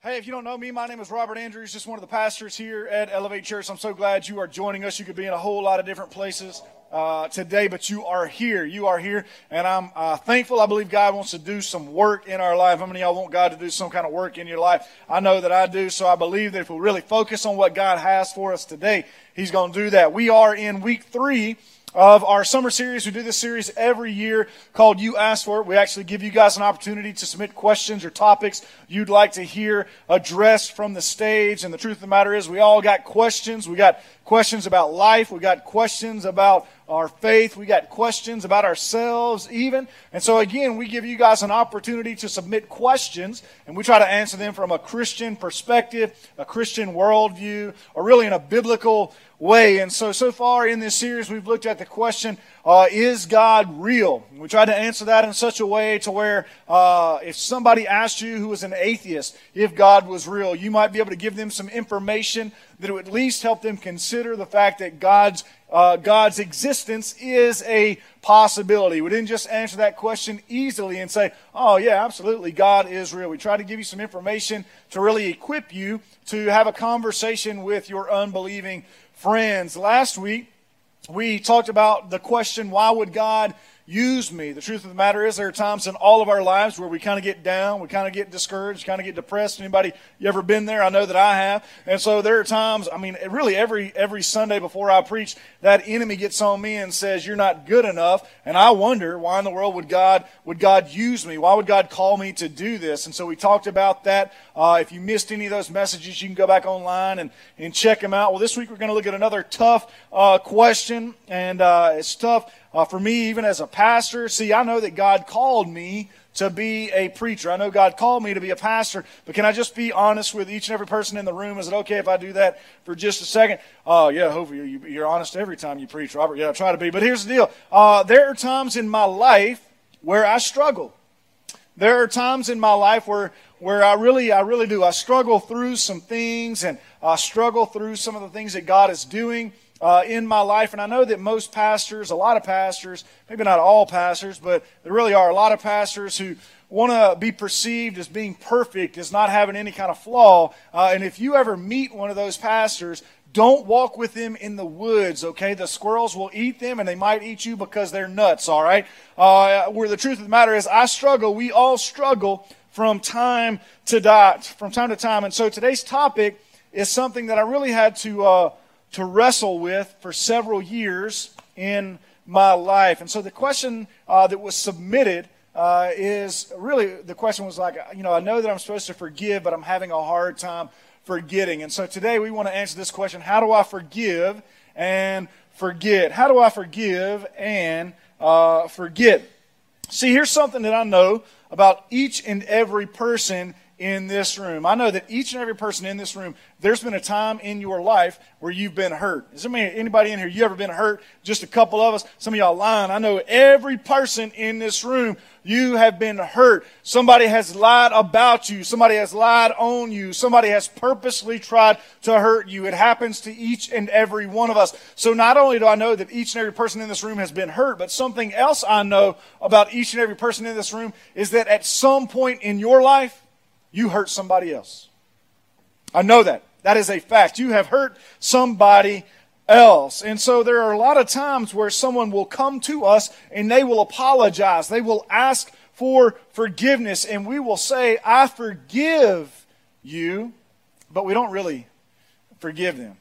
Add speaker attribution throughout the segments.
Speaker 1: Hey, if you don't know me, my name is Robert Andrews, just one of the pastors here at Elevate Church. I'm so glad you are joining us. You could be in a whole lot of different places uh, today, but you are here. You are here, and I'm uh, thankful. I believe God wants to do some work in our life. How many of y'all want God to do some kind of work in your life? I know that I do, so I believe that if we really focus on what God has for us today, He's going to do that. We are in week three of our summer series. We do this series every year called You Ask For It. We actually give you guys an opportunity to submit questions or topics you'd like to hear addressed from the stage. And the truth of the matter is, we all got questions. We got questions about life. We got questions about our faith. We got questions about ourselves, even. And so, again, we give you guys an opportunity to submit questions, and we try to answer them from a Christian perspective, a Christian worldview, or really in a biblical way. And so, so far in this series, we've looked at the question, uh, is God real? We tried to answer that in such a way to where uh, if somebody asked you who was an atheist if God was real, you might be able to give them some information that would at least help them consider the fact that God's uh, God's existence is a possibility. We didn't just answer that question easily and say, oh, yeah, absolutely, God is real. We tried to give you some information to really equip you to have a conversation with your unbelieving friends. Last week, we talked about the question, why would God use me. The truth of the matter is, there are times in all of our lives where we kind of get down, we kind of get discouraged, kind of get depressed. Anybody, you ever been there? I know that I have. And so there are times, I mean, really every, every Sunday before I preach, that enemy gets on me and says, you're not good enough. And I wonder, why in the world would God, would God use me? Why would God call me to do this? And so we talked about that. Uh, if you missed any of those messages, you can go back online and, and check them out. Well, this week we're going to look at another tough uh, question, and uh, it's tough uh, for me, even as a pastor, see, I know that God called me to be a preacher. I know God called me to be a pastor, but can I just be honest with each and every person in the room? Is it okay if I do that for just a second? Oh, yeah, hopefully you're honest every time you preach, Robert. Yeah, I try to be. But here's the deal uh, there are times in my life where I struggle. There are times in my life where, where I really, I really do. I struggle through some things and I struggle through some of the things that God is doing uh, in my life. And I know that most pastors, a lot of pastors, maybe not all pastors, but there really are a lot of pastors who want to be perceived as being perfect, as not having any kind of flaw. Uh, and if you ever meet one of those pastors, don't walk with them in the woods, okay? The squirrels will eat them and they might eat you because they're nuts, all right? Uh, where the truth of the matter is, I struggle, we all struggle from time to dot, from time to time. And so today's topic is something that I really had to, uh, to wrestle with for several years in my life. And so the question uh, that was submitted uh, is really the question was like, you know, I know that I'm supposed to forgive, but I'm having a hard time forgetting. And so today we want to answer this question How do I forgive and forget? How do I forgive and uh, forget? See, here's something that I know about each and every person in this room. I know that each and every person in this room, there's been a time in your life where you've been hurt. Is there anybody in here, you ever been hurt? Just a couple of us. Some of y'all lying. I know every person in this room, you have been hurt. Somebody has lied about you. Somebody has lied on you. Somebody has purposely tried to hurt you. It happens to each and every one of us. So not only do I know that each and every person in this room has been hurt, but something else I know about each and every person in this room is that at some point in your life, you hurt somebody else. I know that. That is a fact. You have hurt somebody else. And so there are a lot of times where someone will come to us and they will apologize. They will ask for forgiveness and we will say, I forgive you, but we don't really forgive them.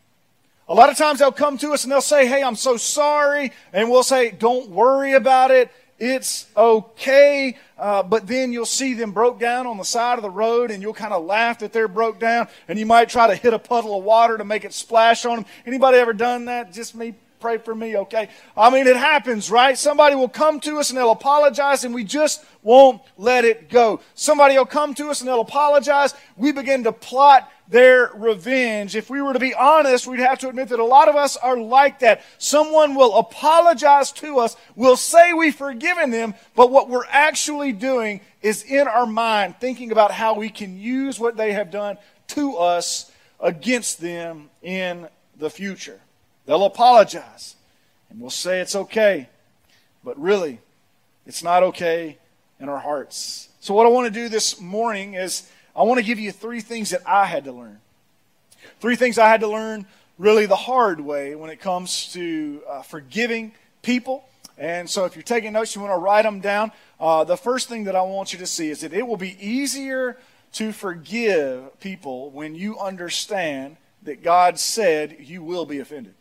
Speaker 1: A lot of times they'll come to us and they'll say, Hey, I'm so sorry. And we'll say, Don't worry about it. It's okay. Uh, but then you'll see them broke down on the side of the road and you'll kind of laugh that they're broke down and you might try to hit a puddle of water to make it splash on them. Anybody ever done that? Just me pray for me, okay? I mean, it happens, right? Somebody will come to us and they'll apologize and we just won't let it go. Somebody will come to us and they'll apologize. We begin to plot their revenge. If we were to be honest, we'd have to admit that a lot of us are like that. Someone will apologize to us, we'll say we've forgiven them, but what we're actually doing is in our mind thinking about how we can use what they have done to us against them in the future. They'll apologize and we'll say it's okay, but really, it's not okay in our hearts. So, what I want to do this morning is I want to give you three things that I had to learn. Three things I had to learn really the hard way when it comes to uh, forgiving people. And so if you're taking notes, you want to write them down. Uh, the first thing that I want you to see is that it will be easier to forgive people when you understand that God said you will be offended.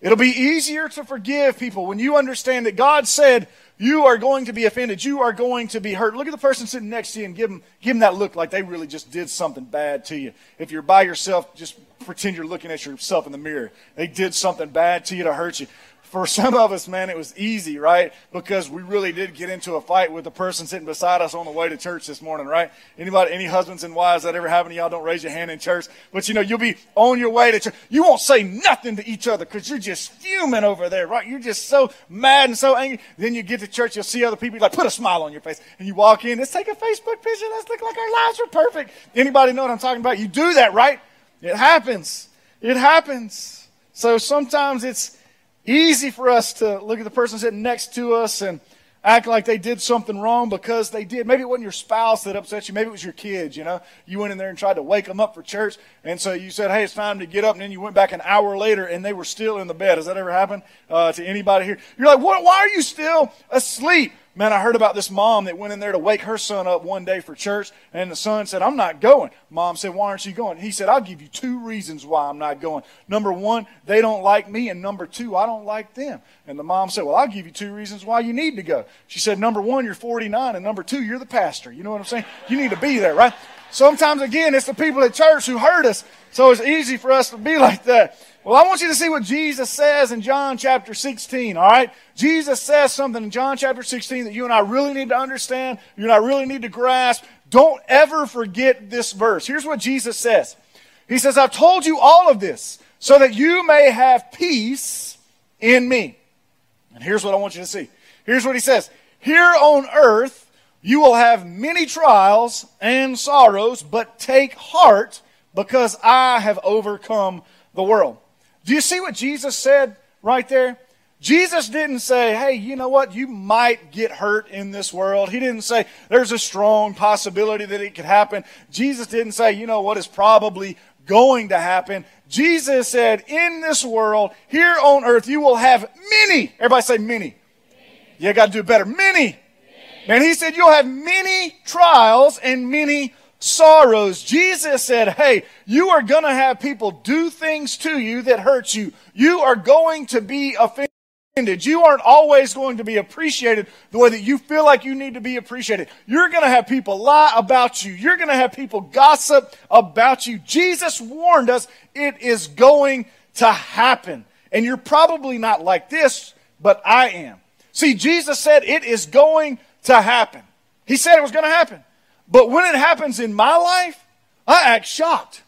Speaker 1: It'll be easier to forgive people when you understand that God said you are going to be offended. You are going to be hurt. Look at the person sitting next to you and give them, give them that look like they really just did something bad to you. If you're by yourself, just pretend you're looking at yourself in the mirror. They did something bad to you to hurt you for some of us, man, it was easy, right? Because we really did get into a fight with the person sitting beside us on the way to church this morning, right? Anybody, any husbands and wives that ever happen to y'all, don't raise your hand in church. But you know, you'll be on your way to church. You won't say nothing to each other because you're just fuming over there, right? You're just so mad and so angry. Then you get to church, you'll see other people, like, put a smile on your face. And you walk in, let's take a Facebook picture. Let's look like our lives are perfect. Anybody know what I'm talking about? You do that, right? It happens. It happens. So sometimes it's, easy for us to look at the person sitting next to us and act like they did something wrong because they did. Maybe it wasn't your spouse that upset you. Maybe it was your kids, you know. You went in there and tried to wake them up for church. And so you said, hey, it's time to get up. And then you went back an hour later and they were still in the bed. Has that ever happened uh, to anybody here? You're like, what, why are you still asleep? Man, I heard about this mom that went in there to wake her son up one day for church, and the son said, I'm not going. Mom said, Why aren't you going? He said, I'll give you two reasons why I'm not going. Number one, they don't like me, and number two, I don't like them. And the mom said, Well, I'll give you two reasons why you need to go. She said, Number one, you're 49, and number two, you're the pastor. You know what I'm saying? You need to be there, right? Sometimes, again, it's the people at church who hurt us, so it's easy for us to be like that. Well, I want you to see what Jesus says in John chapter 16, all right? Jesus says something in John chapter 16 that you and I really need to understand, you and I really need to grasp. Don't ever forget this verse. Here's what Jesus says He says, I've told you all of this so that you may have peace in me. And here's what I want you to see. Here's what He says Here on earth, you will have many trials and sorrows, but take heart because I have overcome the world. Do you see what Jesus said right there? Jesus didn't say, hey, you know what? You might get hurt in this world. He didn't say there's a strong possibility that it could happen. Jesus didn't say, you know what is probably going to happen. Jesus said, in this world, here on earth, you will have many. Everybody say many. many. You got to do better. Many. And he said, you'll have many trials and many sorrows. Jesus said, Hey, you are going to have people do things to you that hurt you. You are going to be offended. You aren't always going to be appreciated the way that you feel like you need to be appreciated. You're going to have people lie about you. You're going to have people gossip about you. Jesus warned us it is going to happen. And you're probably not like this, but I am. See, Jesus said it is going to happen. He said it was going to happen. But when it happens in my life, I act shocked.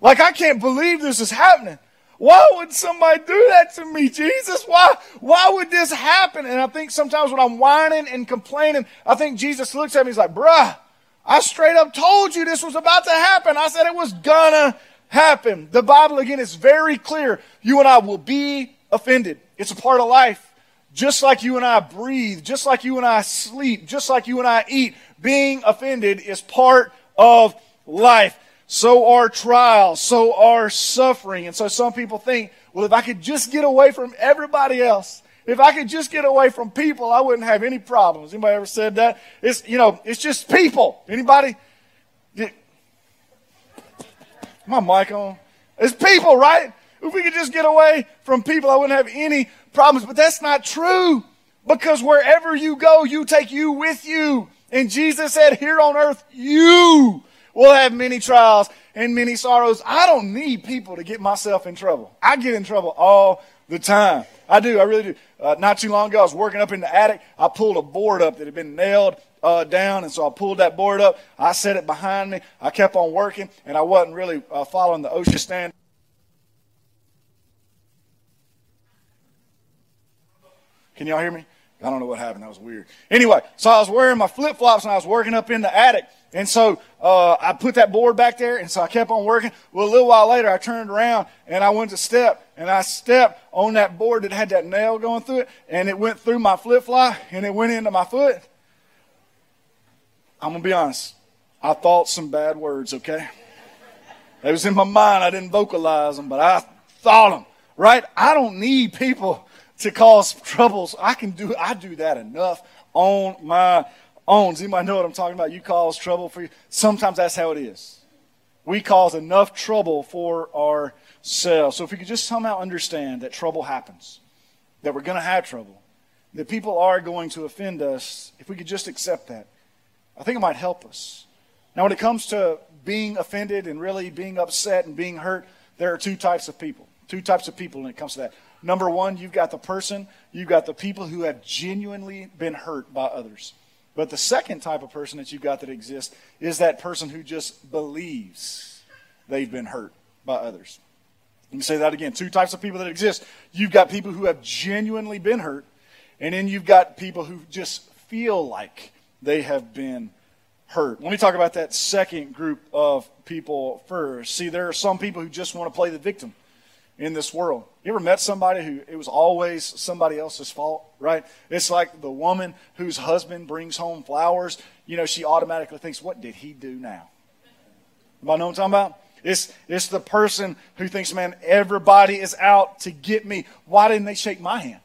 Speaker 1: Like, I can't believe this is happening. Why would somebody do that to me, Jesus? Why, why would this happen? And I think sometimes when I'm whining and complaining, I think Jesus looks at me, he's like, bruh, I straight up told you this was about to happen. I said it was gonna happen. The Bible, again, is very clear. You and I will be offended. It's a part of life. Just like you and I breathe, just like you and I sleep, just like you and I eat, being offended is part of life. So are trials, so are suffering. And so some people think, well, if I could just get away from everybody else, if I could just get away from people, I wouldn't have any problems. Anybody ever said that? It's, you know, it's just people. Anybody? My mic on? It's people, right? If we could just get away from people, I wouldn't have any problems. But that's not true. Because wherever you go, you take you with you. And Jesus said, here on earth, you will have many trials and many sorrows. I don't need people to get myself in trouble. I get in trouble all the time. I do. I really do. Uh, not too long ago, I was working up in the attic. I pulled a board up that had been nailed uh, down, and so I pulled that board up. I set it behind me. I kept on working, and I wasn't really uh, following the OSHA standard. Can y'all hear me? I don't know what happened. That was weird. Anyway, so I was wearing my flip flops and I was working up in the attic. And so uh, I put that board back there, and so I kept on working. Well, a little while later, I turned around and I went to step, and I stepped on that board that had that nail going through it, and it went through my flip flop and it went into my foot. I'm gonna be honest. I thought some bad words, okay? They was in my mind. I didn't vocalize them, but I thought them, right? I don't need people to cause troubles. I can do, I do that enough on my own. Does anybody know what I'm talking about? You cause trouble for you. Sometimes that's how it is. We cause enough trouble for ourselves. So if we could just somehow understand that trouble happens, that we're going to have trouble, that people are going to offend us, if we could just accept that, I think it might help us. Now, when it comes to being offended and really being upset and being hurt, there are two types of people. Two types of people when it comes to that. Number one, you've got the person, you've got the people who have genuinely been hurt by others. But the second type of person that you've got that exists is that person who just believes they've been hurt by others. Let me say that again. Two types of people that exist. You've got people who have genuinely been hurt, and then you've got people who just feel like they have been hurt. Let me talk about that second group of people first. See, there are some people who just want to play the victim in this world. You ever met somebody who it was always somebody else's fault, right? It's like the woman whose husband brings home flowers. You know, she automatically thinks, what did he do now? Anybody know what I'm talking about? It's, it's the person who thinks, man, everybody is out to get me. Why didn't they shake my hand?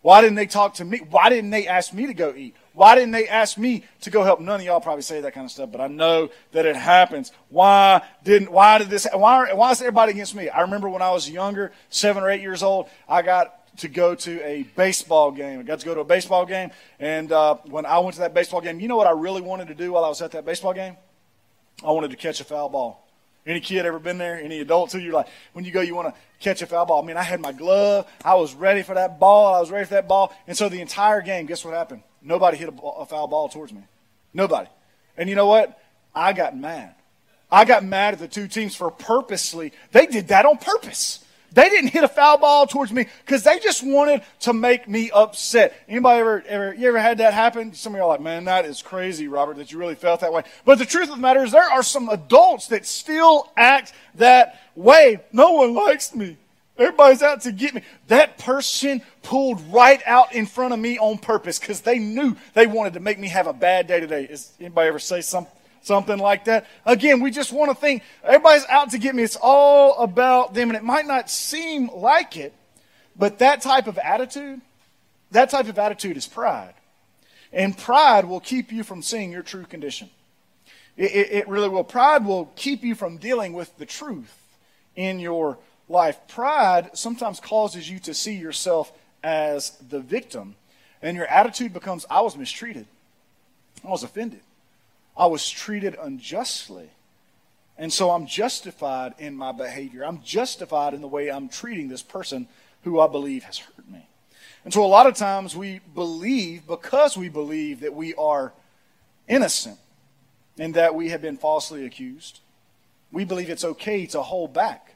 Speaker 1: Why didn't they talk to me? Why didn't they ask me to go eat? Why didn't they ask me to go help? None of y'all probably say that kind of stuff, but I know that it happens. Why didn't, why did this, why, why is everybody against me? I remember when I was younger, seven or eight years old, I got to go to a baseball game. I got to go to a baseball game, and uh, when I went to that baseball game, you know what I really wanted to do while I was at that baseball game? I wanted to catch a foul ball. Any kid ever been there? Any adult too? You're like, when you go, you want to catch a foul ball. I mean, I had my glove. I was ready for that ball. I was ready for that ball. And so the entire game, guess what happened? Nobody hit a, a foul ball towards me. Nobody. And you know what? I got mad. I got mad at the two teams for purposely. They did that on purpose. They didn't hit a foul ball towards me because they just wanted to make me upset. Anybody ever, ever, you ever had that happen? Some of you are like, man, that is crazy, Robert, that you really felt that way. But the truth of the matter is there are some adults that still act that way. No one likes me. Everybody's out to get me. That person pulled right out in front of me on purpose because they knew they wanted to make me have a bad day today. Is anybody ever say something? something like that. Again, we just want to think everybody's out to get me. It's all about them. And it might not seem like it, but that type of attitude, that type of attitude is pride. And pride will keep you from seeing your true condition. It, it, it really will. Pride will keep you from dealing with the truth in your life. Pride sometimes causes you to see yourself as the victim, and your attitude becomes I was mistreated, I was offended, I was treated unjustly. And so I'm justified in my behavior. I'm justified in the way I'm treating this person who I believe has hurt me. And so a lot of times we believe, because we believe that we are innocent and that we have been falsely accused, we believe it's okay to hold back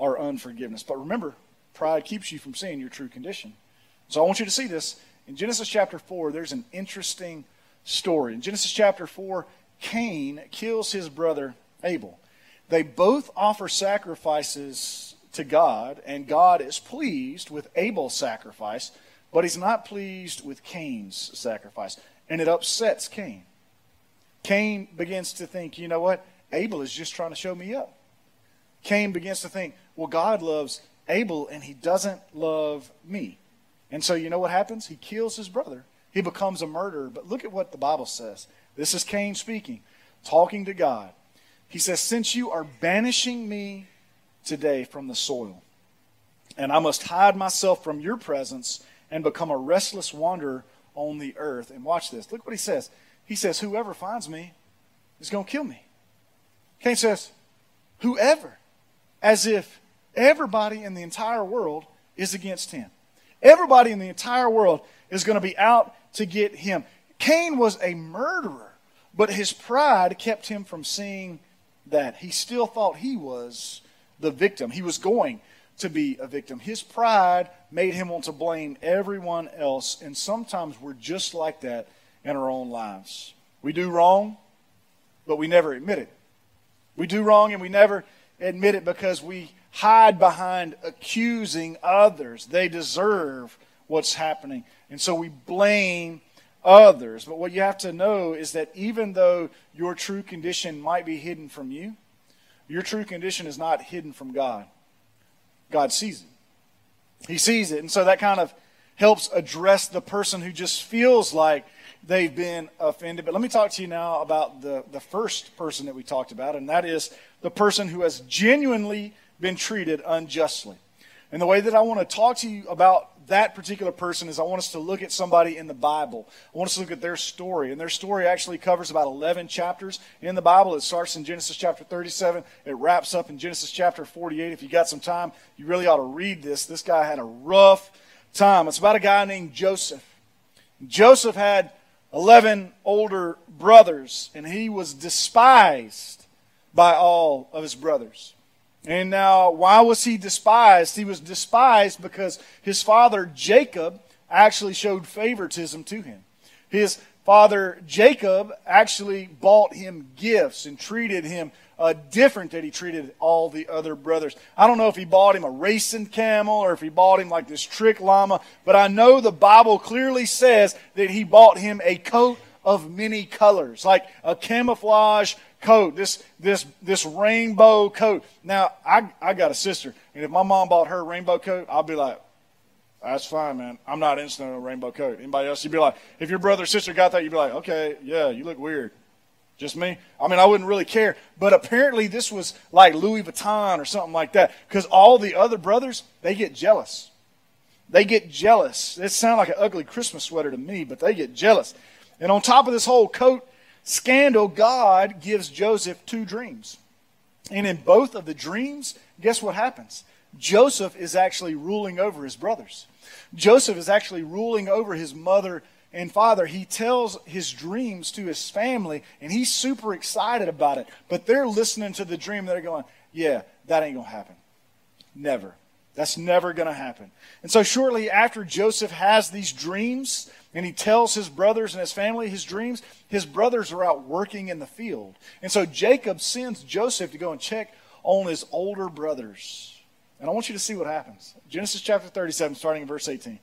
Speaker 1: our unforgiveness. But remember, pride keeps you from seeing your true condition. So I want you to see this. In Genesis chapter 4, there's an interesting story. In Genesis chapter 4, Cain kills his brother Abel. They both offer sacrifices to God, and God is pleased with Abel's sacrifice, but he's not pleased with Cain's sacrifice. And it upsets Cain. Cain begins to think, you know what? Abel is just trying to show me up. Cain begins to think, well, God loves Abel and he doesn't love me. And so you know what happens? He kills his brother. He becomes a murderer. But look at what the Bible says. This is Cain speaking, talking to God. He says, Since you are banishing me today from the soil, and I must hide myself from your presence and become a restless wanderer on the earth. And watch this. Look what he says. He says, Whoever finds me is going to kill me. Cain says, Whoever as if everybody in the entire world is against him. Everybody in the entire world is going to be out to get him. Cain was a murderer, but his pride kept him from seeing that. He still thought he was the victim. He was going to be a victim. His pride made him want to blame everyone else, and sometimes we're just like that in our own lives. We do wrong, but we never admit it. We do wrong and we never admit it because we hide behind accusing others. They deserve what's happening. And so we blame others. But what you have to know is that even though your true condition might be hidden from you, your true condition is not hidden from God. God sees it. He sees it. And so that kind of helps address the person who just feels like they've been offended. But let me talk to you now about the, the first person that we talked about, and that is the person who has genuinely been treated unjustly. And the way that I want to talk to you about that particular person is I want us to look at somebody in the Bible. I want us to look at their story. And their story actually covers about 11 chapters in the Bible. It starts in Genesis chapter 37, it wraps up in Genesis chapter 48. If you got some time, you really ought to read this. This guy had a rough time. It's about a guy named Joseph. Joseph had 11 older brothers, and he was despised by all of his brothers. And now, why was he despised? He was despised because his father Jacob actually showed favoritism to him. His father Jacob actually bought him gifts and treated him uh, different that he treated all the other brothers. I don't know if he bought him a racing camel or if he bought him like this trick llama, but I know the Bible clearly says that he bought him a coat of many colors, like a camouflage coat, this this this rainbow coat. Now I I got a sister, and if my mom bought her a rainbow coat, I'll be like, that's fine, man. I'm not interested in a rainbow coat. Anybody else? You'd be like, if your brother or sister got that, you'd be like, okay, yeah, you look weird. Just me? I mean, I wouldn't really care. But apparently, this was like Louis Vuitton or something like that. Because all the other brothers, they get jealous. They get jealous. It sounds like an ugly Christmas sweater to me, but they get jealous. And on top of this whole coat scandal, God gives Joseph two dreams. And in both of the dreams, guess what happens? Joseph is actually ruling over his brothers. Joseph is actually ruling over his mother and father, he tells his dreams to his family, and he's super excited about it. But they're listening to the dream. They're going, Yeah, that ain't going to happen. Never. That's never going to happen. And so, shortly after Joseph has these dreams, and he tells his brothers and his family his dreams, his brothers are out working in the field. And so, Jacob sends Joseph to go and check on his older brothers. And I want you to see what happens. Genesis chapter 37, starting in verse 18.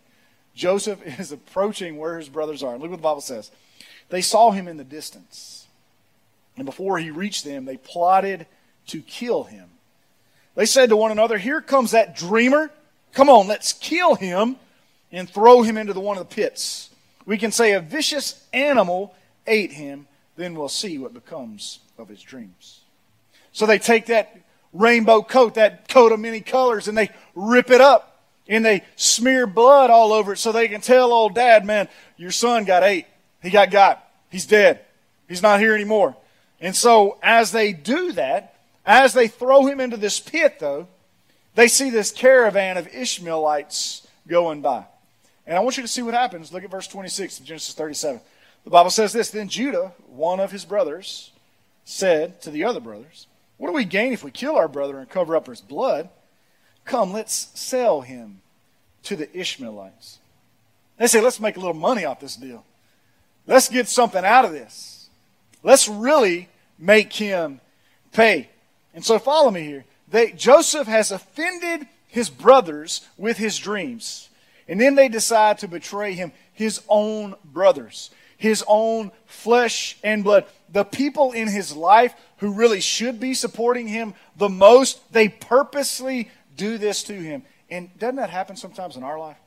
Speaker 1: Joseph is approaching where his brothers are. And look what the Bible says. They saw him in the distance. And before he reached them, they plotted to kill him. They said to one another, Here comes that dreamer. Come on, let's kill him and throw him into the one of the pits. We can say a vicious animal ate him, then we'll see what becomes of his dreams. So they take that rainbow coat, that coat of many colors, and they rip it up and they smear blood all over it so they can tell old dad, man, your son got ate. He got got. He's dead. He's not here anymore. And so as they do that, as they throw him into this pit, though, they see this caravan of Ishmaelites going by. And I want you to see what happens. Look at verse 26 of Genesis 37. The Bible says this Then Judah, one of his brothers, said to the other brothers, What do we gain if we kill our brother and cover up his blood? Come, let's sell him to the Ishmaelites. They say, let's make a little money off this deal. Let's get something out of this. Let's really make him pay. And so follow me here. They, Joseph has offended his brothers with his dreams. And then they decide to betray him, his own brothers, his own flesh and blood. The people in his life who really should be supporting him the most, they purposely do this to him. And doesn't that happen sometimes in our life?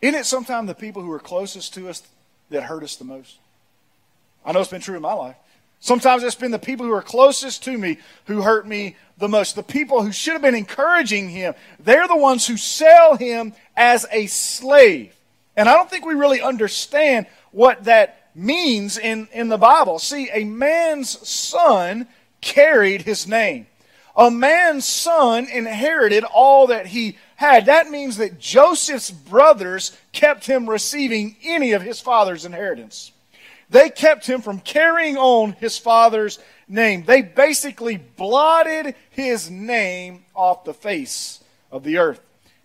Speaker 1: Isn't it sometimes the people who are closest to us that hurt us the most? I know it's been true in my life. Sometimes it's been the people who are closest to me who hurt me the most. The people who should have been encouraging him, they're the ones who sell him as a slave. And I don't think we really understand what that means in, in the Bible. See, a man's son carried his name a man's son inherited all that he had. That means that Joseph's brothers kept him receiving any of his father's inheritance. They kept him from carrying on his father's name. They basically blotted his name off the face of the earth.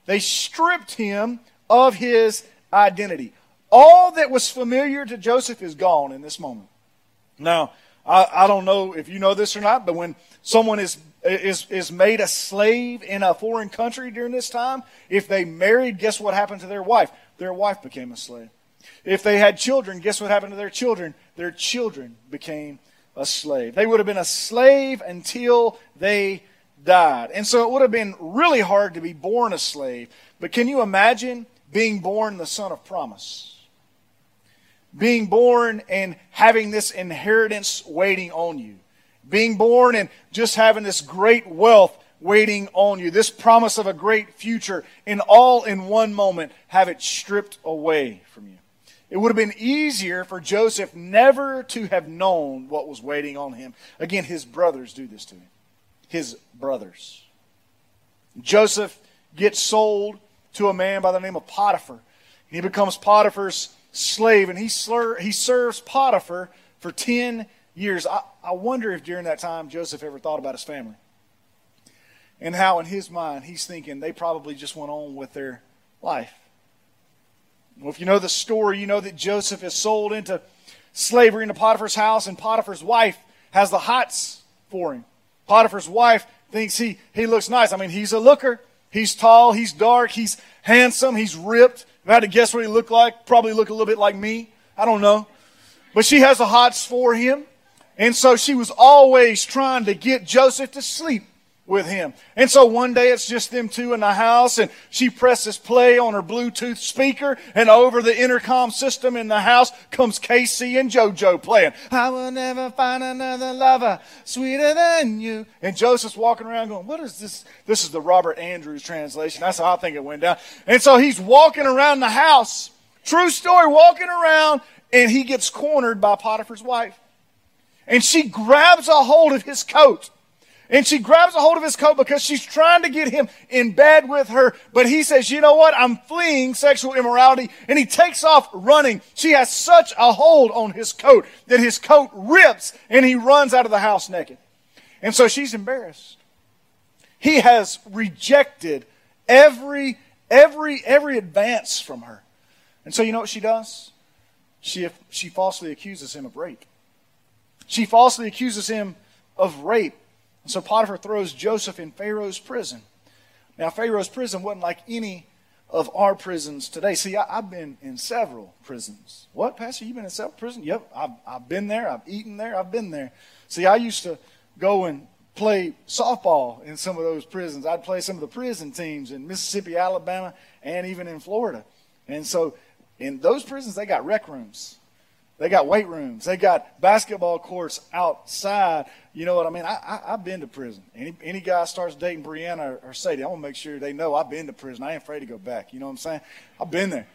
Speaker 1: They stripped him of his identity. All that was familiar to Joseph is gone in this moment. Now, I, I don't know if you know this or not, but when someone is is, is made a slave in a foreign country during this time, if they married, guess what happened to their wife? Their wife became a slave. If they had children, guess what happened to their children? Their children became a slave. They would have been a slave until they died. And so it would have been really hard to be born a slave. But can you imagine being born the son of promise? Being born and having this inheritance waiting on you. Being born and just having this great wealth waiting on you. This promise of a great future, and all in one moment, have it stripped away from you. It would have been easier for Joseph never to have known what was waiting on him. Again, his brothers do this to him. His brothers. Joseph gets sold to a man by the name of Potiphar. He becomes Potiphar's slave, and he, slur, he serves Potiphar for 10 years. I, I wonder if during that time Joseph ever thought about his family and how in his mind he's thinking they probably just went on with their life. Well, if you know the story, you know that Joseph is sold into slavery into Potiphar's house, and Potiphar's wife has the hots for him. Potiphar's wife thinks he, he looks nice. I mean, he's a looker. He's tall, he's dark, he's handsome, he's ripped. If I had to guess what he looked like, probably look a little bit like me. I don't know. But she has a hots for him. And so she was always trying to get Joseph to sleep with him. And so one day it's just them two in the house and she presses play on her Bluetooth speaker and over the intercom system in the house comes K-Ci and JoJo playing. I will never find another lover sweeter than you. And Joseph's walking around going, what is this? This is the Robert Andrews translation. That's how I think it went down. And so he's walking around the house. True story, walking around and he gets cornered by Potiphar's wife. And she grabs a hold of his coat and she grabs a hold of his coat because she's trying to get him in bed with her. But he says, you know what? I'm fleeing sexual immorality. And he takes off running. She has such a hold on his coat that his coat rips and he runs out of the house naked. And so she's embarrassed. He has rejected every, every, every advance from her. And so you know what she does? She, she falsely accuses him of rape. She falsely accuses him of rape. And so Potiphar throws Joseph in Pharaoh's prison. Now, Pharaoh's prison wasn't like any of our prisons today. See, I, have been in several prisons. What, Pastor? You've been in several prisons? Yep, I've, I've been there. I've eaten there. I've been there. See, I used to go and play softball in some of those prisons. I'd play some of the prison teams in Mississippi, Alabama, and even in Florida. And so in those prisons, they got rec rooms. They got weight rooms. They got basketball courts outside. You know what I mean? I, I, have been to prison. Any, any guy starts dating Brianna or, or Sadie, I want to make sure they know I've been to prison. I ain't afraid to go back. You know what I'm saying? I've been there.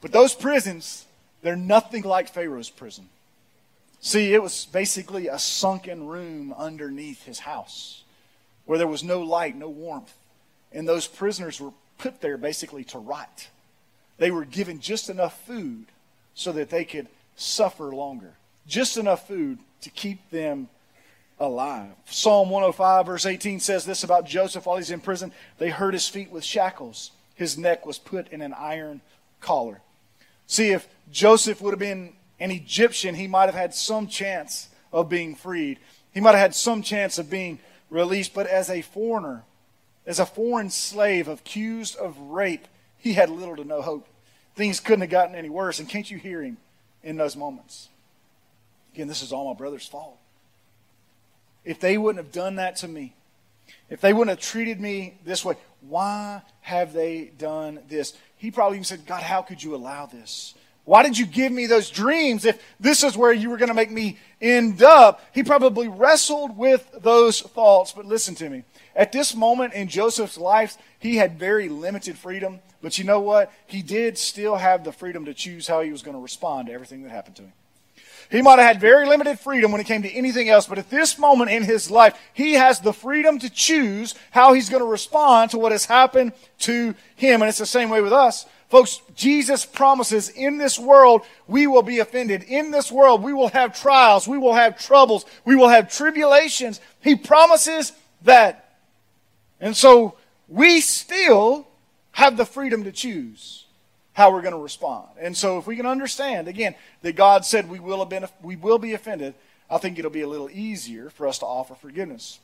Speaker 1: But those prisons, they're nothing like Pharaoh's prison. See, it was basically a sunken room underneath his house where there was no light, no warmth. And those prisoners were put there basically to rot. They were given just enough food so that they could suffer longer. Just enough food to keep them alive. Psalm 105, verse 18 says this about Joseph while he's in prison. They hurt his feet with shackles, his neck was put in an iron collar. See, if Joseph would have been an Egyptian, he might have had some chance of being freed. He might have had some chance of being released. But as a foreigner, as a foreign slave accused of rape, he had little to no hope. Things couldn't have gotten any worse. And can't you hear him? In those moments. Again, this is all my brother's fault. If they wouldn't have done that to me, if they wouldn't have treated me this way, why have they done this? He probably even said, God, how could you allow this? Why did you give me those dreams if this is where you were going to make me end up? He probably wrestled with those thoughts. But listen to me. At this moment in Joseph's life, he had very limited freedom. But you know what? He did still have the freedom to choose how he was going to respond to everything that happened to him. He might have had very limited freedom when it came to anything else, but at this moment in his life, he has the freedom to choose how he's going to respond to what has happened to him. And it's the same way with us. Folks, Jesus promises in this world we will be offended. In this world we will have trials. We will have troubles. We will have tribulations. He promises that. And so we still have the freedom to choose how we're going to respond. And so if we can understand, again, that God said we will, have been, we will be offended, I think it'll be a little easier for us to offer forgiveness.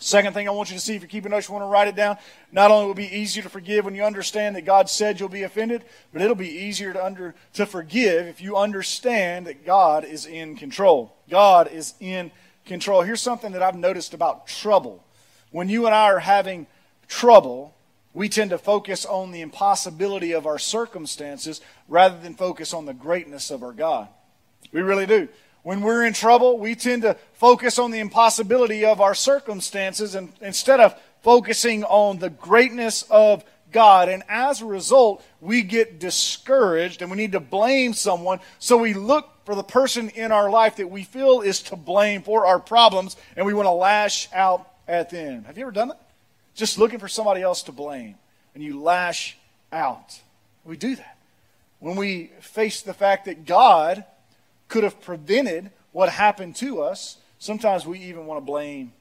Speaker 1: Second thing I want you to see, if you're keeping notes, you want to write it down. Not only will it be easier to forgive when you understand that God said you'll be offended, but it'll be easier to under to forgive if you understand that God is in control. God is in control. Here's something that I've noticed about trouble. When you and I are having trouble, we tend to focus on the impossibility of our circumstances rather than focus on the greatness of our God. We really do. When we're in trouble, we tend to focus on the impossibility of our circumstances and instead of focusing on the greatness of God. And as a result, we get discouraged and we need to blame someone. So we look for the person in our life that we feel is to blame for our problems and we want to lash out at them. Have you ever done that? Just looking for somebody else to blame and you lash out. We do that. When we face the fact that God could have prevented what happened to us, sometimes we even want to blame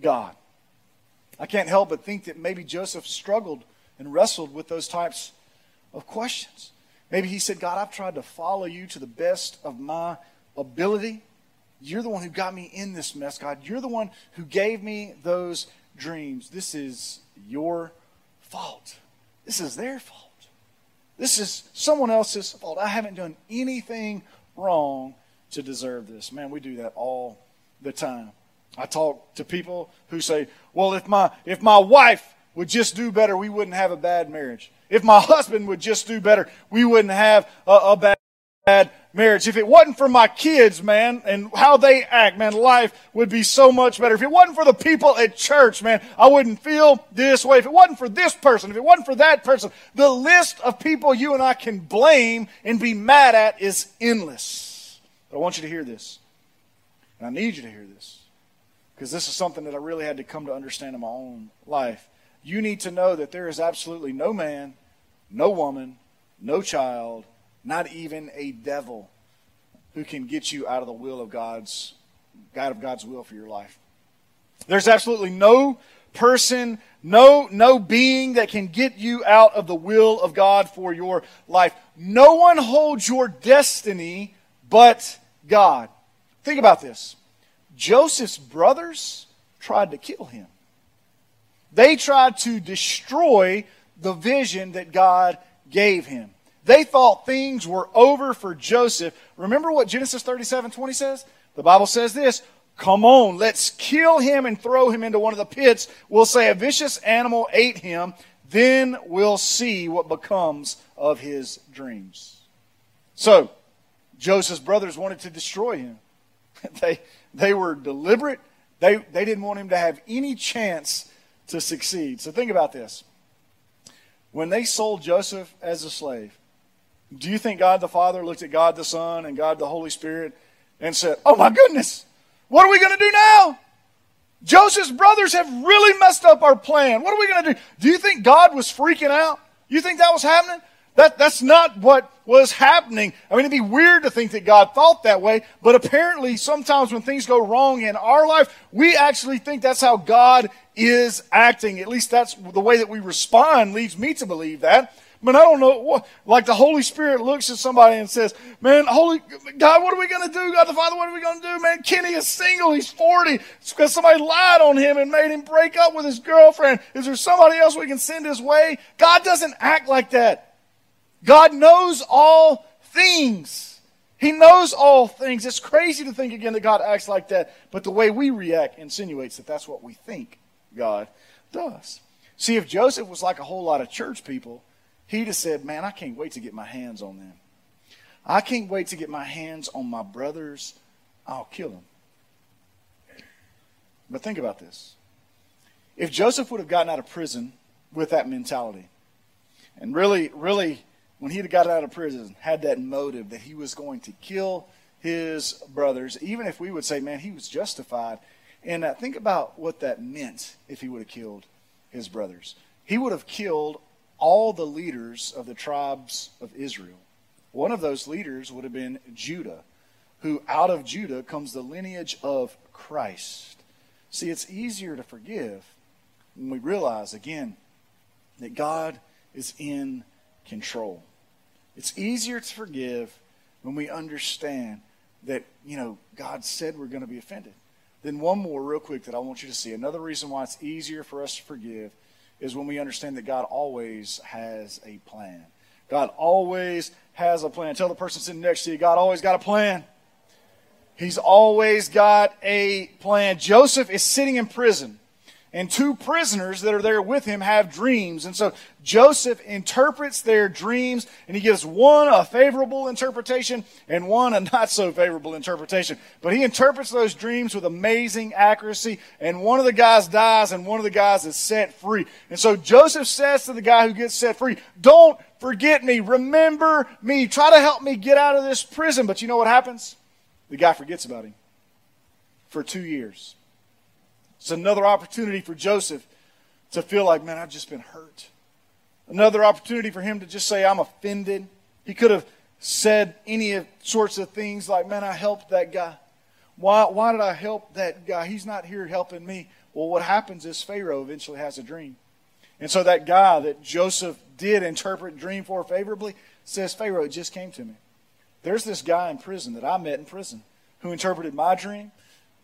Speaker 1: God. I can't help but think that maybe Joseph struggled and wrestled with those types of questions. Maybe he said, God, I've tried to follow you to the best of my ability. You're the one who got me in this mess, God. You're the one who gave me those dreams. This is your fault. This is their fault. This is someone else's fault. I haven't done anything wrong to deserve this. Man, we do that all the time. I talk to people who say, "Well, if my if my wife would just do better, we wouldn't have a bad marriage. If my husband would just do better, we wouldn't have a, a bad, bad marriage. If it wasn't for my kids, man, and how they act, man, life would be so much better. If it wasn't for the people at church, man, I wouldn't feel this way. If it wasn't for this person, if it wasn't for that person, the list of people you and I can blame and be mad at is endless. But I want you to hear this. And I need you to hear this. Because this is something that I really had to come to understand in my own life. You need to know that there is absolutely no man, no woman, no child, not even a devil who can get you out of the will of God's God of God's will for your life. There's absolutely no person, no no being that can get you out of the will of God for your life. No one holds your destiny but God. Think about this. Joseph's brothers tried to kill him. They tried to destroy the vision that God gave him. They thought things were over for Joseph. Remember what Genesis 37 20 says? The Bible says this Come on, let's kill him and throw him into one of the pits. We'll say a vicious animal ate him. Then we'll see what becomes of his dreams. So, Joseph's brothers wanted to destroy him. they, they were deliberate. They, they didn't want him to have any chance to succeed. So, think about this. When they sold Joseph as a slave, do you think God the Father looked at God the Son and God the Holy Spirit and said, Oh my goodness, what are we going to do now? Joseph's brothers have really messed up our plan. What are we going to do? Do you think God was freaking out? You think that was happening? That, that's not what was happening. I mean, it'd be weird to think that God thought that way, but apparently sometimes when things go wrong in our life, we actually think that's how God is acting. At least that's the way that we respond leads me to believe that. But I don't know what, like the Holy Spirit looks at somebody and says, man, Holy God, what are we going to do? God the Father, what are we going to do? Man, Kenny is single. He's 40. It's because somebody lied on him and made him break up with his girlfriend. Is there somebody else we can send his way? God doesn't act like that. God knows all things. He knows all things. It's crazy to think again that God acts like that, but the way we react insinuates that that's what we think God does. See, if Joseph was like a whole lot of church people, he'd have said, Man, I can't wait to get my hands on them. I can't wait to get my hands on my brothers. I'll kill them. But think about this. If Joseph would have gotten out of prison with that mentality, and really, really, when he'd have gotten out of prison, had that motive that he was going to kill his brothers, even if we would say, man, he was justified. And uh, think about what that meant if he would have killed his brothers. He would have killed all the leaders of the tribes of Israel. One of those leaders would have been Judah, who out of Judah comes the lineage of Christ. See, it's easier to forgive when we realize, again, that God is in control. It's easier to forgive when we understand that, you know, God said we're going to be offended. then one more, real quick, that I want you to see. Another reason why it's easier for us to forgive is when we understand that God always has a plan. God always has a plan. Tell the person sitting next to you, God always got a plan. He's always got a plan. Joseph is sitting in prison and two prisoners that are there with him have dreams. And so Joseph interprets their dreams and he gives one a favorable interpretation and one a not so favorable interpretation. But he interprets those dreams with amazing accuracy and one of the guys dies and one of the guys is set free. And so Joseph says to the guy who gets set free, don't forget me. Remember me. Try to help me get out of this prison. But you know what happens? The guy forgets about him for two years. It's another opportunity for Joseph to feel like, man, I've just been hurt. Another opportunity for him to just say, I'm offended. He could have said any sorts of things like, man, I helped that guy. Why, why did I help that guy? He's not here helping me. Well, what happens is Pharaoh eventually has a dream. And so that guy that Joseph did interpret dream for favorably says, Pharaoh, it just came to me. There's this guy in prison that I met in prison who interpreted my dream,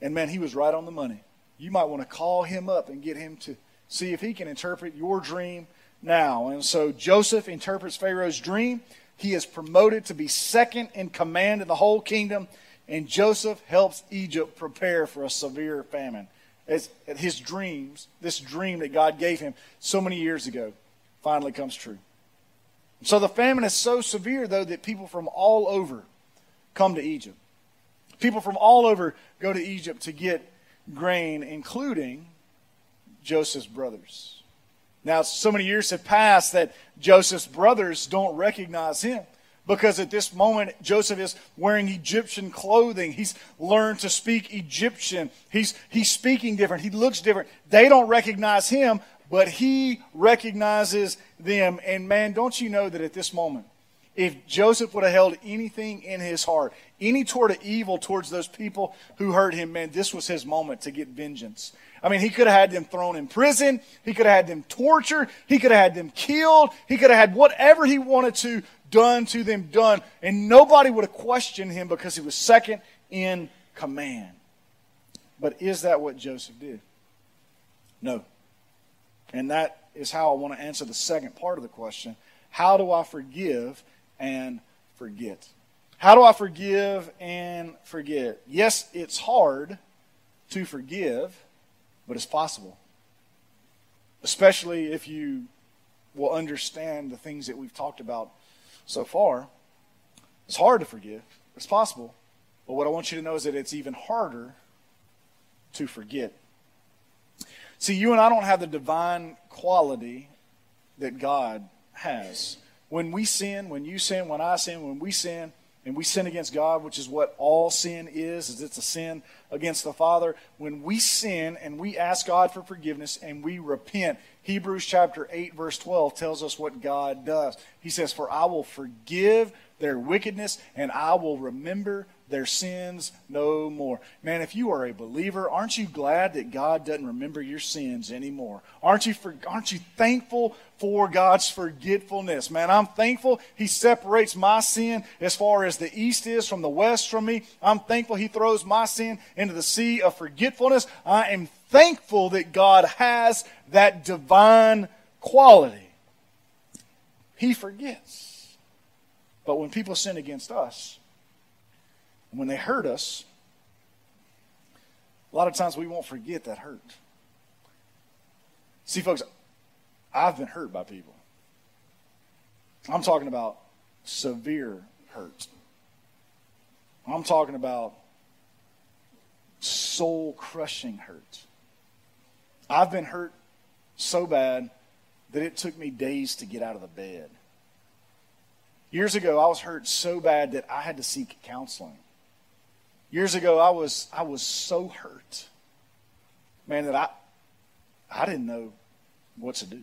Speaker 1: and man, he was right on the money you might want to call him up and get him to see if he can interpret your dream now. And so Joseph interprets Pharaoh's dream. He is promoted to be second in command in the whole kingdom, and Joseph helps Egypt prepare for a severe famine. As his dreams, this dream that God gave him so many years ago, finally comes true. So the famine is so severe, though, that people from all over come to Egypt. People from all over go to Egypt to get grain, including Joseph's brothers. Now, so many years have passed that Joseph's brothers don't recognize him because at this moment Joseph is wearing Egyptian clothing. He's learned to speak Egyptian. He's, he's speaking different. He looks different. They don't recognize him, but he recognizes them. And man, don't you know that at this moment, if Joseph would have held anything in his heart, any sort of evil towards those people who hurt him, man, this was his moment to get vengeance. I mean, he could have had them thrown in prison. He could have had them tortured. He could have had them killed. He could have had whatever he wanted to done to them done. And nobody would have questioned him because he was second in command. But is that what Joseph did? No. And that is how I want to answer the second part of the question. How do I forgive and forget? How do I forgive and forget? Yes, it's hard to forgive, but it's possible. Especially if you will understand the things that we've talked about so far. It's hard to forgive, it's possible. But what I want you to know is that it's even harder to forget. See, you and I don't have the divine quality that God has. When we sin, when you sin, when I sin, when we sin, and we sin against God, which is what all sin is, is it's a sin against the Father. When we sin and we ask God for forgiveness and we repent, Hebrews chapter 8 verse 12 tells us what God does. He says, "For I will forgive their wickedness and I will remember their sins no more. Man, if you are a believer, aren't you glad that God doesn't remember your sins anymore? Aren't you, for, aren't you thankful for God's forgetfulness? Man, I'm thankful He separates my sin as far as the east is from the west from me. I'm thankful He throws my sin into the sea of forgetfulness. I am thankful that God has that divine quality. He forgets. But when people sin against us, when they hurt us, a lot of times we won't forget that hurt. See, folks, I've been hurt by people. I'm talking about severe hurt. I'm talking about soul crushing hurt. I've been hurt so bad that it took me days to get out of the bed. Years ago, I was hurt so bad that I had to seek counseling. Years ago, I was I was so hurt, man, that I I didn't know what to do.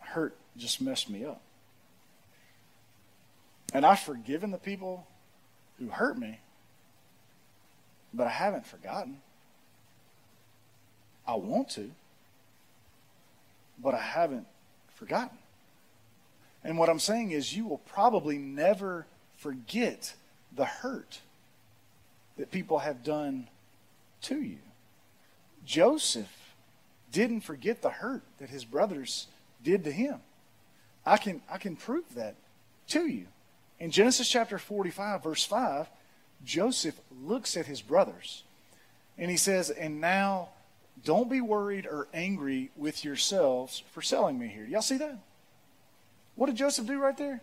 Speaker 1: Hurt just messed me up. And I've forgiven the people who hurt me, but I haven't forgotten. I want to, but I haven't forgotten. And what I'm saying is, you will probably never forget the hurt that people have done to you. Joseph didn't forget the hurt that his brothers did to him. I can, I can prove that to you. In Genesis chapter 45, verse 5, Joseph looks at his brothers and he says, And now don't be worried or angry with yourselves for selling me here. Y'all see that? What did Joseph do right there?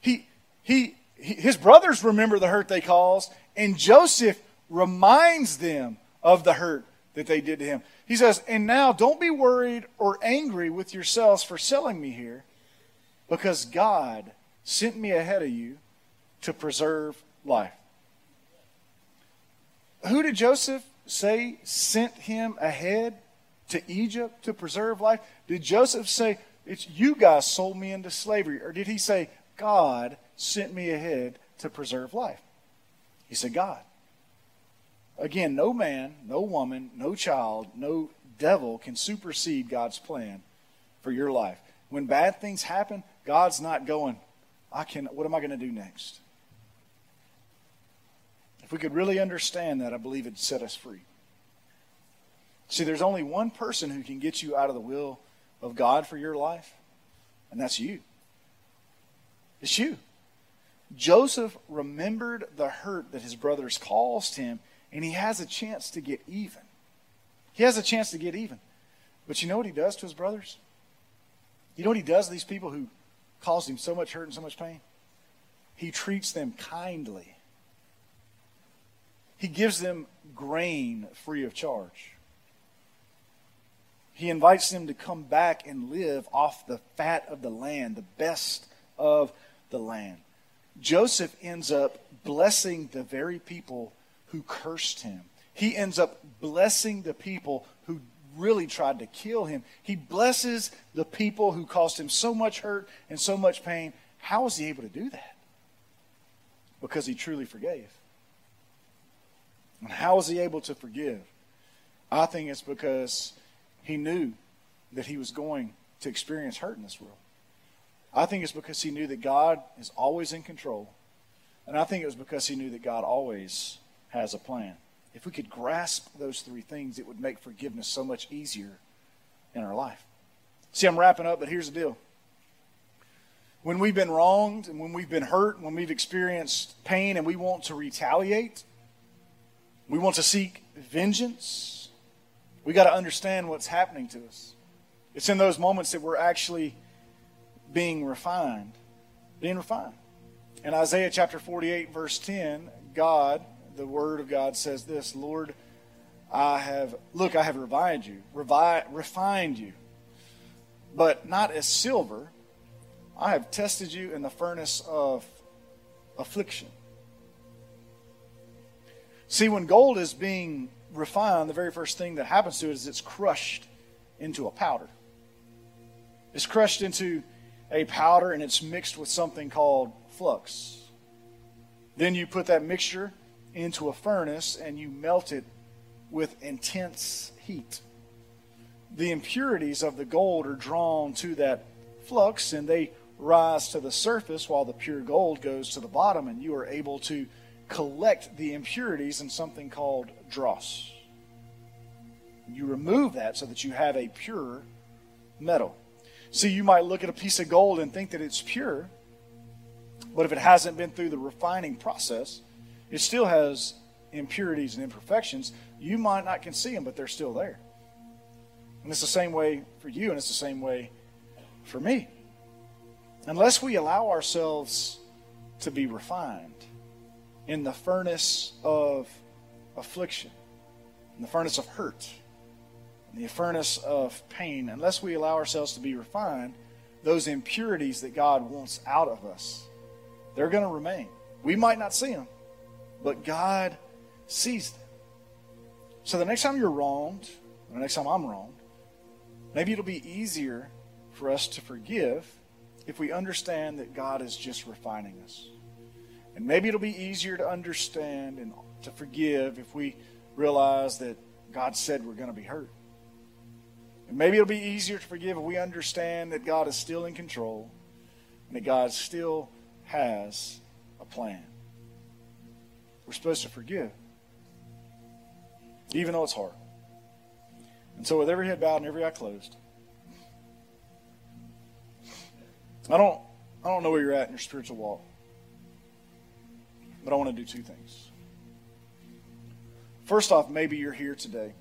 Speaker 1: He, he, he, his brothers remember the hurt they caused, and Joseph reminds them of the hurt that they did to him. He says, And now don't be worried or angry with yourselves for selling me here, because God sent me ahead of you to preserve life. Who did Joseph say sent him ahead to Egypt to preserve life? Did Joseph say, It's you guys sold me into slavery? Or did he say, God sent me ahead to preserve life? He said, God. Again, no man, no woman, no child, no devil can supersede God's plan for your life. When bad things happen, God's not going, I can what am I going to do next? If we could really understand that, I believe it'd set us free. See, there's only one person who can get you out of the will of God for your life, and that's you. It's you. Joseph remembered the hurt that his brothers caused him, and he has a chance to get even. He has a chance to get even. But you know what he does to his brothers? You know what he does to these people who caused him so much hurt and so much pain? He treats them kindly. He gives them grain free of charge. He invites them to come back and live off the fat of the land, the best of the land. Joseph ends up blessing the very people who cursed him. He ends up blessing the people who really tried to kill him. He blesses the people who caused him so much hurt and so much pain. How was he able to do that? Because he truly forgave. And how was he able to forgive? I think it's because he knew that he was going to experience hurt in this world. I think it's because he knew that God is always in control. And I think it was because he knew that God always has a plan. If we could grasp those three things, it would make forgiveness so much easier in our life. See, I'm wrapping up, but here's the deal. When we've been wronged and when we've been hurt, when we've experienced pain and we want to retaliate, we want to seek vengeance. We got to understand what's happening to us. It's in those moments that we're actually being refined. Being refined. In Isaiah chapter 48, verse 10, God, the Word of God says this Lord, I have, look, I have refined you, revi- refined you, but not as silver. I have tested you in the furnace of affliction. See, when gold is being refined, the very first thing that happens to it is it's crushed into a powder. It's crushed into a powder and it's mixed with something called flux. Then you put that mixture into a furnace and you melt it with intense heat. The impurities of the gold are drawn to that flux and they rise to the surface while the pure gold goes to the bottom, and you are able to collect the impurities in something called dross. You remove that so that you have a pure metal. See, you might look at a piece of gold and think that it's pure, but if it hasn't been through the refining process, it still has impurities and imperfections. You might not can see them, but they're still there. And it's the same way for you, and it's the same way for me. Unless we allow ourselves to be refined, in the furnace of affliction, in the furnace of hurt, in the furnace of pain, unless we allow ourselves to be refined, those impurities that God wants out of us, they're going to remain. We might not see them, but God sees them. So the next time you're wronged, the next time I'm wronged, maybe it'll be easier for us to forgive if we understand that God is just refining us. And maybe it'll be easier to understand and to forgive if we realize that God said we're going to be hurt. And maybe it'll be easier to forgive if we understand that God is still in control and that God still has a plan. We're supposed to forgive. even though it's hard. And so, with every head bowed and every eye closed, I don't, I don't know where you're at in your spiritual walk, but I want to do two things. First off, maybe you're here today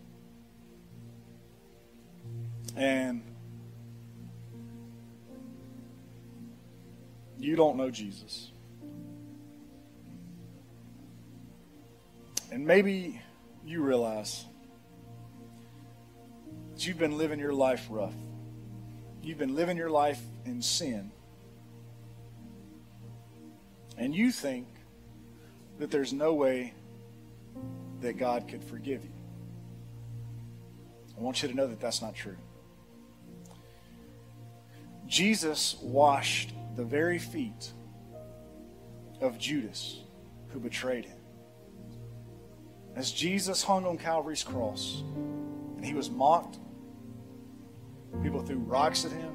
Speaker 1: and you don't know Jesus. And maybe you realize that you've been living your life rough. You've been living your life in sin. And you think that there's no way that God could forgive you. I want you to know that that's not true. Jesus washed the very feet of Judas who betrayed him. As Jesus hung on Calvary's cross and he was mocked, people threw rocks at him,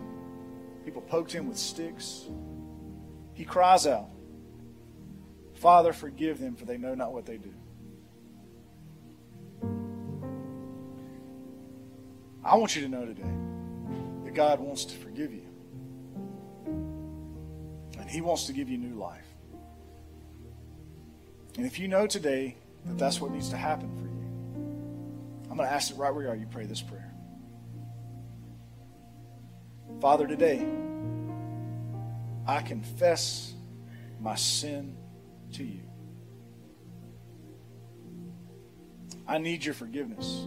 Speaker 1: people poked him with sticks. He cries out, Father, forgive them, for they know not what they do. I want you to know today that God wants to forgive you. He wants to give you new life. And if you know today that that's what needs to happen for you, I'm going to ask it right where you are. You pray this prayer. Father, today, I confess my sin to you. I need your forgiveness.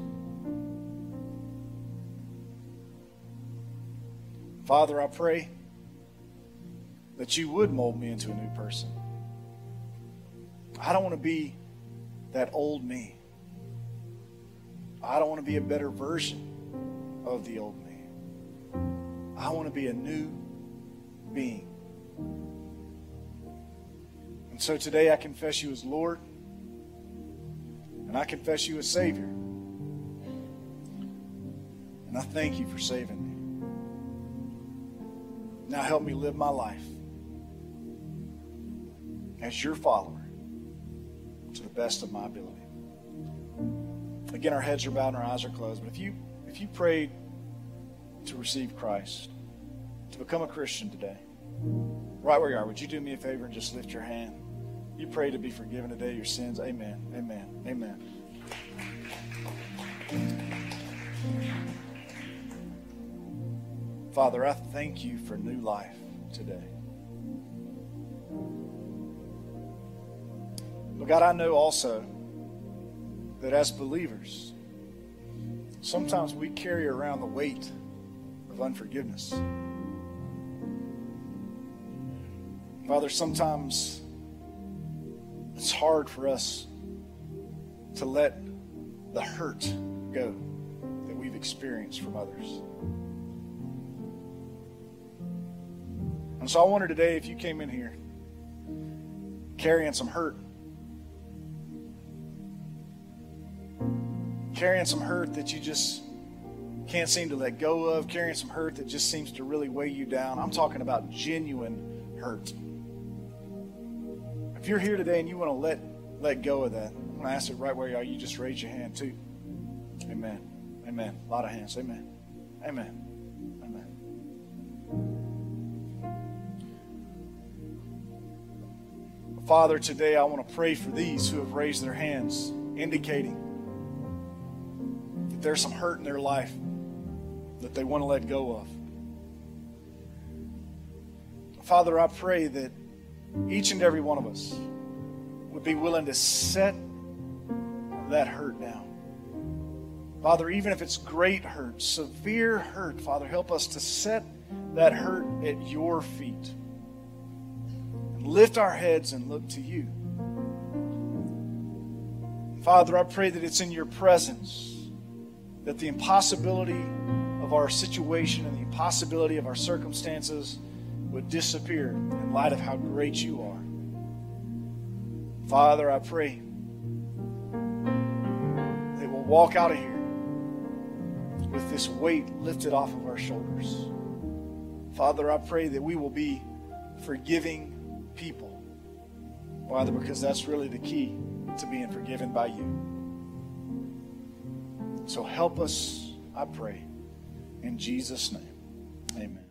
Speaker 1: Father, I pray that you would mold me into a new person. I don't want to be that old me. I don't want to be a better version of the old me. I want to be a new being. And so today I confess you as Lord, and I confess you as Savior. And I thank you for saving me. Now help me live my life as your follower to the best of my ability. Again, our heads are bowed and our eyes are closed. But if you if you prayed to receive Christ, to become a Christian today, right where you are, would you do me a favor and just lift your hand? You pray to be forgiven today your sins. Amen. Amen. Amen. Father, I thank you for new life today. But God, I know also that as believers, sometimes we carry around the weight of unforgiveness. Father, sometimes it's hard for us to let the hurt go that we've experienced from others. And so I wonder today if you came in here carrying some hurt, carrying some hurt that you just can't seem to let go of, carrying some hurt that just seems to really weigh you down. I'm talking about genuine hurt. If you're here today and you want to let let go of that, I'm going to ask it right where you are. You just raise your hand too. Amen. Amen. A lot of hands. Amen. Amen. Amen. Father, today I want to pray for these who have raised their hands, indicating there's some hurt in their life that they want to let go of. Father, I pray that each and every one of us would be willing to set that hurt down. Father, even if it's great hurt, severe hurt, Father, help us to set that hurt at your feet lift our heads and look to you. Father, I pray that it's in your presence that the impossibility of our situation and the impossibility of our circumstances would disappear in light of how great you are. Father, I pray that we'll walk out of here with this weight lifted off of our shoulders. Father, I pray that we will be forgiving people. Father, because that's really the key to being forgiven by you. So help us, I pray. In Jesus' name, amen.